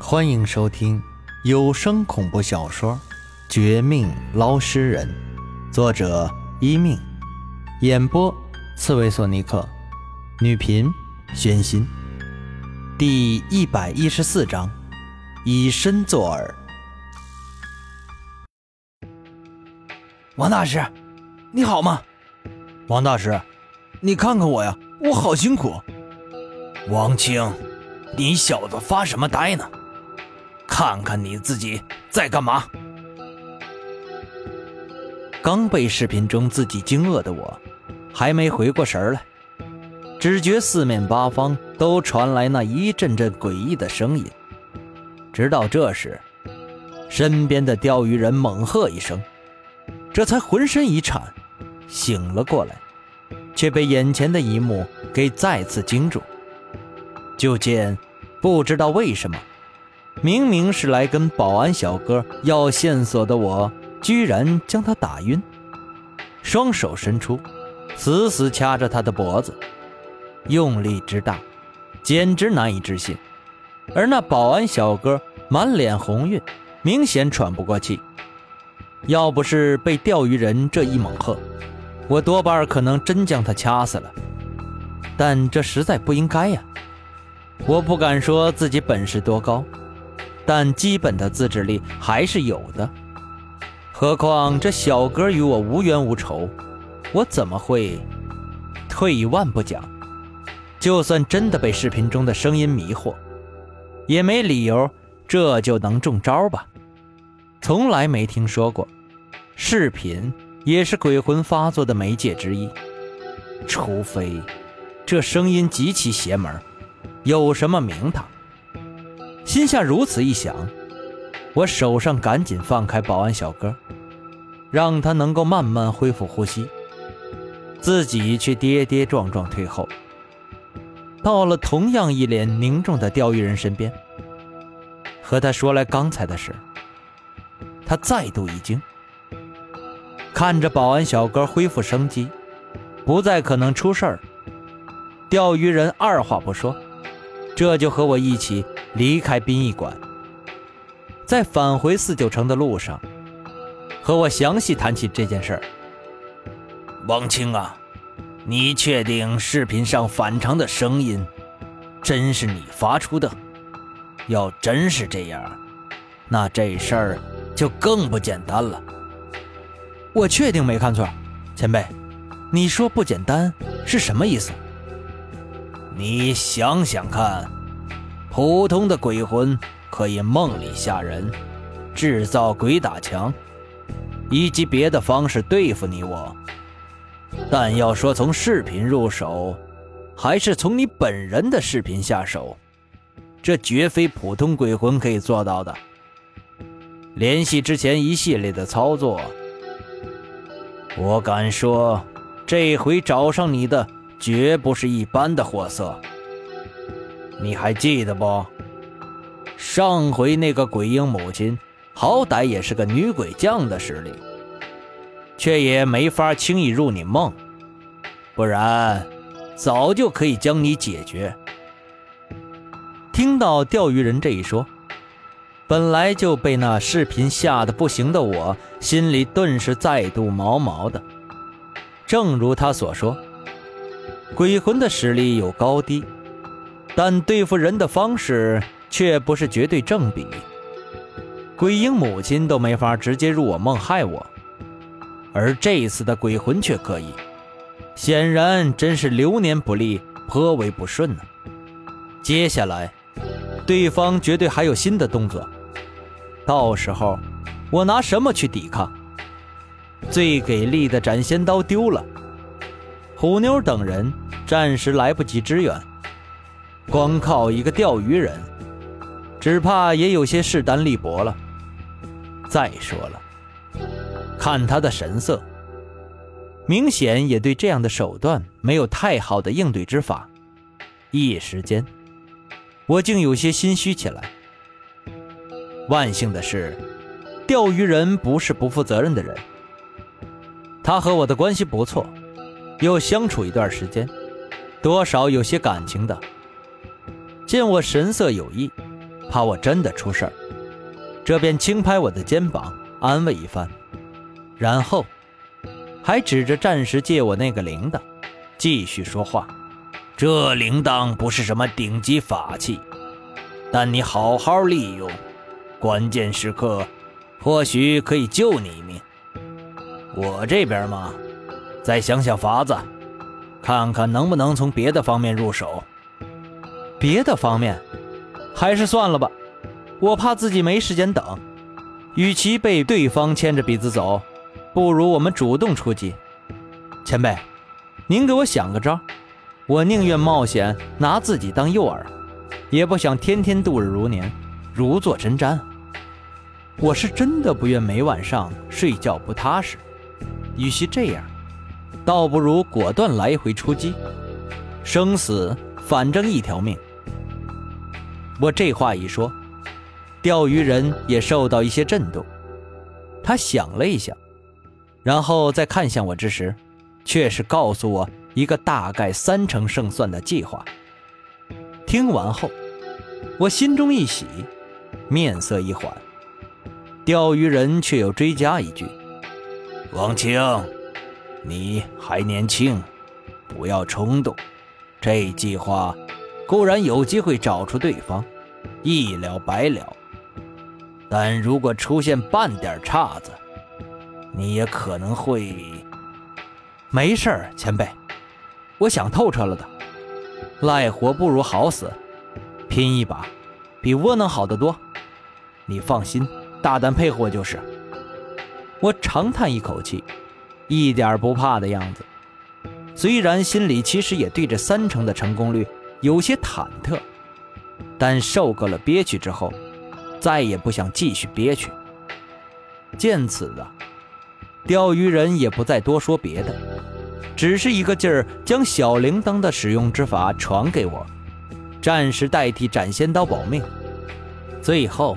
欢迎收听有声恐怖小说《绝命捞尸人》，作者一命，演播刺猬索尼克，女频宣心，第一百一十四章，以身作饵。王大师，你好吗？王大师，你看看我呀，我好辛苦。王清，你小子发什么呆呢？看看你自己在干嘛？刚被视频中自己惊愕的我，还没回过神来，只觉四面八方都传来那一阵阵诡异的声音。直到这时，身边的钓鱼人猛喝一声，这才浑身一颤，醒了过来，却被眼前的一幕给再次惊住。就见，不知道为什么，明明是来跟保安小哥要线索的我，居然将他打晕，双手伸出，死死掐着他的脖子，用力之大，简直难以置信。而那保安小哥满脸红晕，明显喘不过气。要不是被钓鱼人这一猛喝，我多半可能真将他掐死了。但这实在不应该呀。我不敢说自己本事多高，但基本的自制力还是有的。何况这小哥与我无冤无仇，我怎么会？退一万步讲，就算真的被视频中的声音迷惑，也没理由这就能中招吧？从来没听说过，视频也是鬼魂发作的媒介之一，除非这声音极其邪门。有什么名堂？心下如此一想，我手上赶紧放开保安小哥，让他能够慢慢恢复呼吸，自己却跌跌撞撞退后，到了同样一脸凝重的钓鱼人身边，和他说来刚才的事。他再度一惊，看着保安小哥恢复生机，不再可能出事儿，钓鱼人二话不说。这就和我一起离开殡仪馆，在返回四九城的路上，和我详细谈起这件事儿。王清啊，你确定视频上反常的声音真是你发出的？要真是这样，那这事儿就更不简单了。我确定没看错，前辈，你说不简单是什么意思？你想想看，普通的鬼魂可以梦里吓人，制造鬼打墙，以及别的方式对付你我。但要说从视频入手，还是从你本人的视频下手，这绝非普通鬼魂可以做到的。联系之前一系列的操作，我敢说，这回找上你的。绝不是一般的货色，你还记得不？上回那个鬼婴母亲，好歹也是个女鬼将的实力，却也没法轻易入你梦，不然早就可以将你解决。听到钓鱼人这一说，本来就被那视频吓得不行的我，心里顿时再度毛毛的。正如他所说。鬼魂的实力有高低，但对付人的方式却不是绝对正比。鬼婴母亲都没法直接入我梦害我，而这一次的鬼魂却可以，显然真是流年不利，颇为不顺呢。接下来，对方绝对还有新的动作，到时候我拿什么去抵抗？最给力的斩仙刀丢了。虎妞等人暂时来不及支援，光靠一个钓鱼人，只怕也有些势单力薄了。再说了，看他的神色，明显也对这样的手段没有太好的应对之法。一时间，我竟有些心虚起来。万幸的是，钓鱼人不是不负责任的人，他和我的关系不错。又相处一段时间，多少有些感情的。见我神色有异，怕我真的出事儿。这便轻拍我的肩膀，安慰一番，然后还指着暂时借我那个铃铛，继续说话：“这铃铛不是什么顶级法器，但你好好利用，关键时刻或许可以救你一命。我这边嘛，再想想法子，看看能不能从别的方面入手。别的方面，还是算了吧。”我怕自己没时间等，与其被对方牵着鼻子走，不如我们主动出击。前辈，您给我想个招，我宁愿冒险拿自己当诱饵，也不想天天度日如年，如坐针毡。我是真的不愿每晚上睡觉不踏实，与其这样，倒不如果断来回出击，生死反正一条命。我这话一说。钓鱼人也受到一些震动，他想了一想，然后在看向我之时，却是告诉我一个大概三成胜算的计划。听完后，我心中一喜，面色一缓。钓鱼人却又追加一句：“王清，你还年轻，不要冲动。这计划固然有机会找出对方，一了百了。”但如果出现半点岔子，你也可能会……没事儿，前辈，我想透彻了的，赖活不如好死，拼一把，比窝囊好得多。你放心，大胆配合我就是。我长叹一口气，一点不怕的样子。虽然心里其实也对这三成的成功率有些忐忑，但受够了憋屈之后。再也不想继续憋屈。见此啊，钓鱼人也不再多说别的，只是一个劲儿将小铃铛的使用之法传给我，暂时代替斩仙刀保命。最后，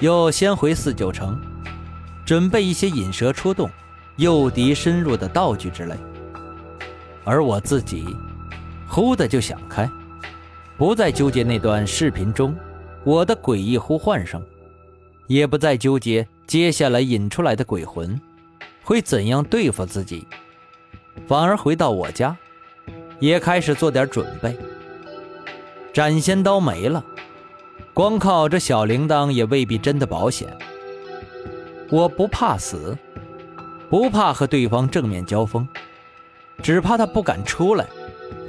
又先回四九城，准备一些引蛇出洞、诱敌深入的道具之类。而我自己，忽的就想开，不再纠结那段视频中。我的诡异呼唤声，也不再纠结接下来引出来的鬼魂会怎样对付自己，反而回到我家，也开始做点准备。斩仙刀没了，光靠这小铃铛也未必真的保险。我不怕死，不怕和对方正面交锋，只怕他不敢出来，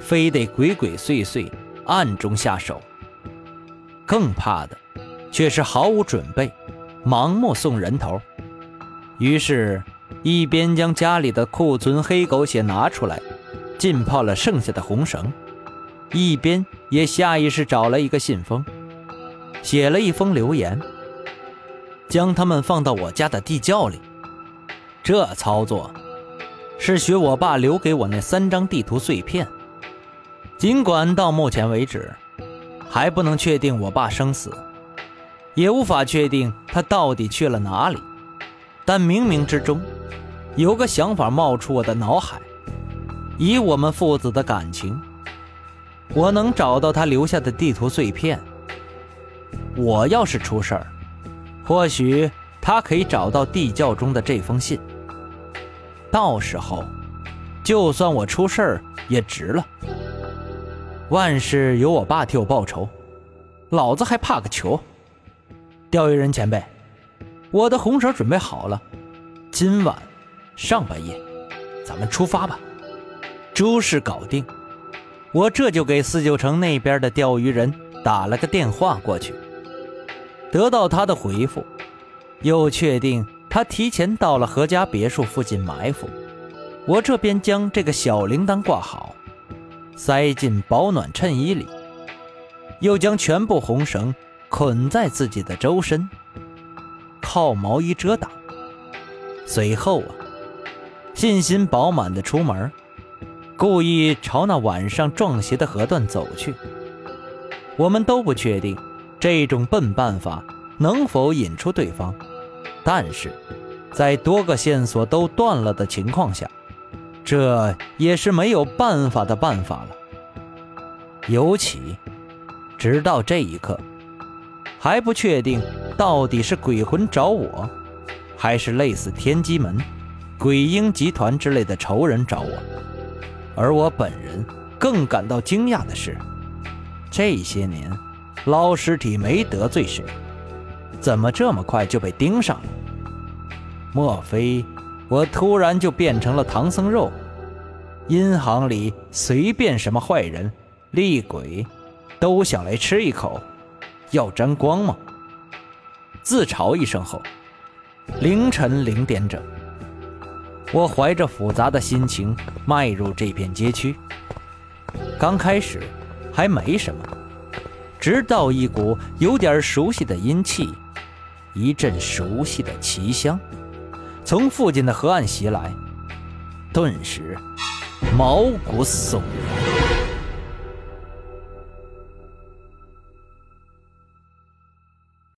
非得鬼鬼祟祟，暗中下手。更怕的，却是毫无准备，盲目送人头。于是，一边将家里的库存黑狗血拿出来，浸泡了剩下的红绳，一边也下意识找了一个信封，写了一封留言，将它们放到我家的地窖里。这操作，是学我爸留给我那三张地图碎片。尽管到目前为止。还不能确定我爸生死，也无法确定他到底去了哪里，但冥冥之中，有个想法冒出我的脑海：以我们父子的感情，我能找到他留下的地图碎片。我要是出事儿，或许他可以找到地窖中的这封信。到时候，就算我出事儿也值了。万事有我爸替我报仇，老子还怕个球！钓鱼人前辈，我的红绳准备好了，今晚上半夜咱们出发吧。诸事搞定，我这就给四九城那边的钓鱼人打了个电话过去，得到他的回复，又确定他提前到了何家别墅附近埋伏，我这边将这个小铃铛挂好。塞进保暖衬衣里，又将全部红绳捆在自己的周身，靠毛衣遮挡。随后啊，信心饱满的出门，故意朝那晚上撞邪的河段走去。我们都不确定这种笨办法能否引出对方，但是在多个线索都断了的情况下。这也是没有办法的办法了。尤其，直到这一刻，还不确定到底是鬼魂找我，还是类似天机门、鬼婴集团之类的仇人找我。而我本人更感到惊讶的是，这些年捞尸体没得罪谁，怎么这么快就被盯上了？莫非我突然就变成了唐僧肉？银行里随便什么坏人、厉鬼，都想来吃一口，要沾光吗？自嘲一声后，凌晨零点整。我怀着复杂的心情迈入这片街区。刚开始还没什么，直到一股有点熟悉的阴气，一阵熟悉的奇香，从附近的河岸袭来，顿时毛骨悚然。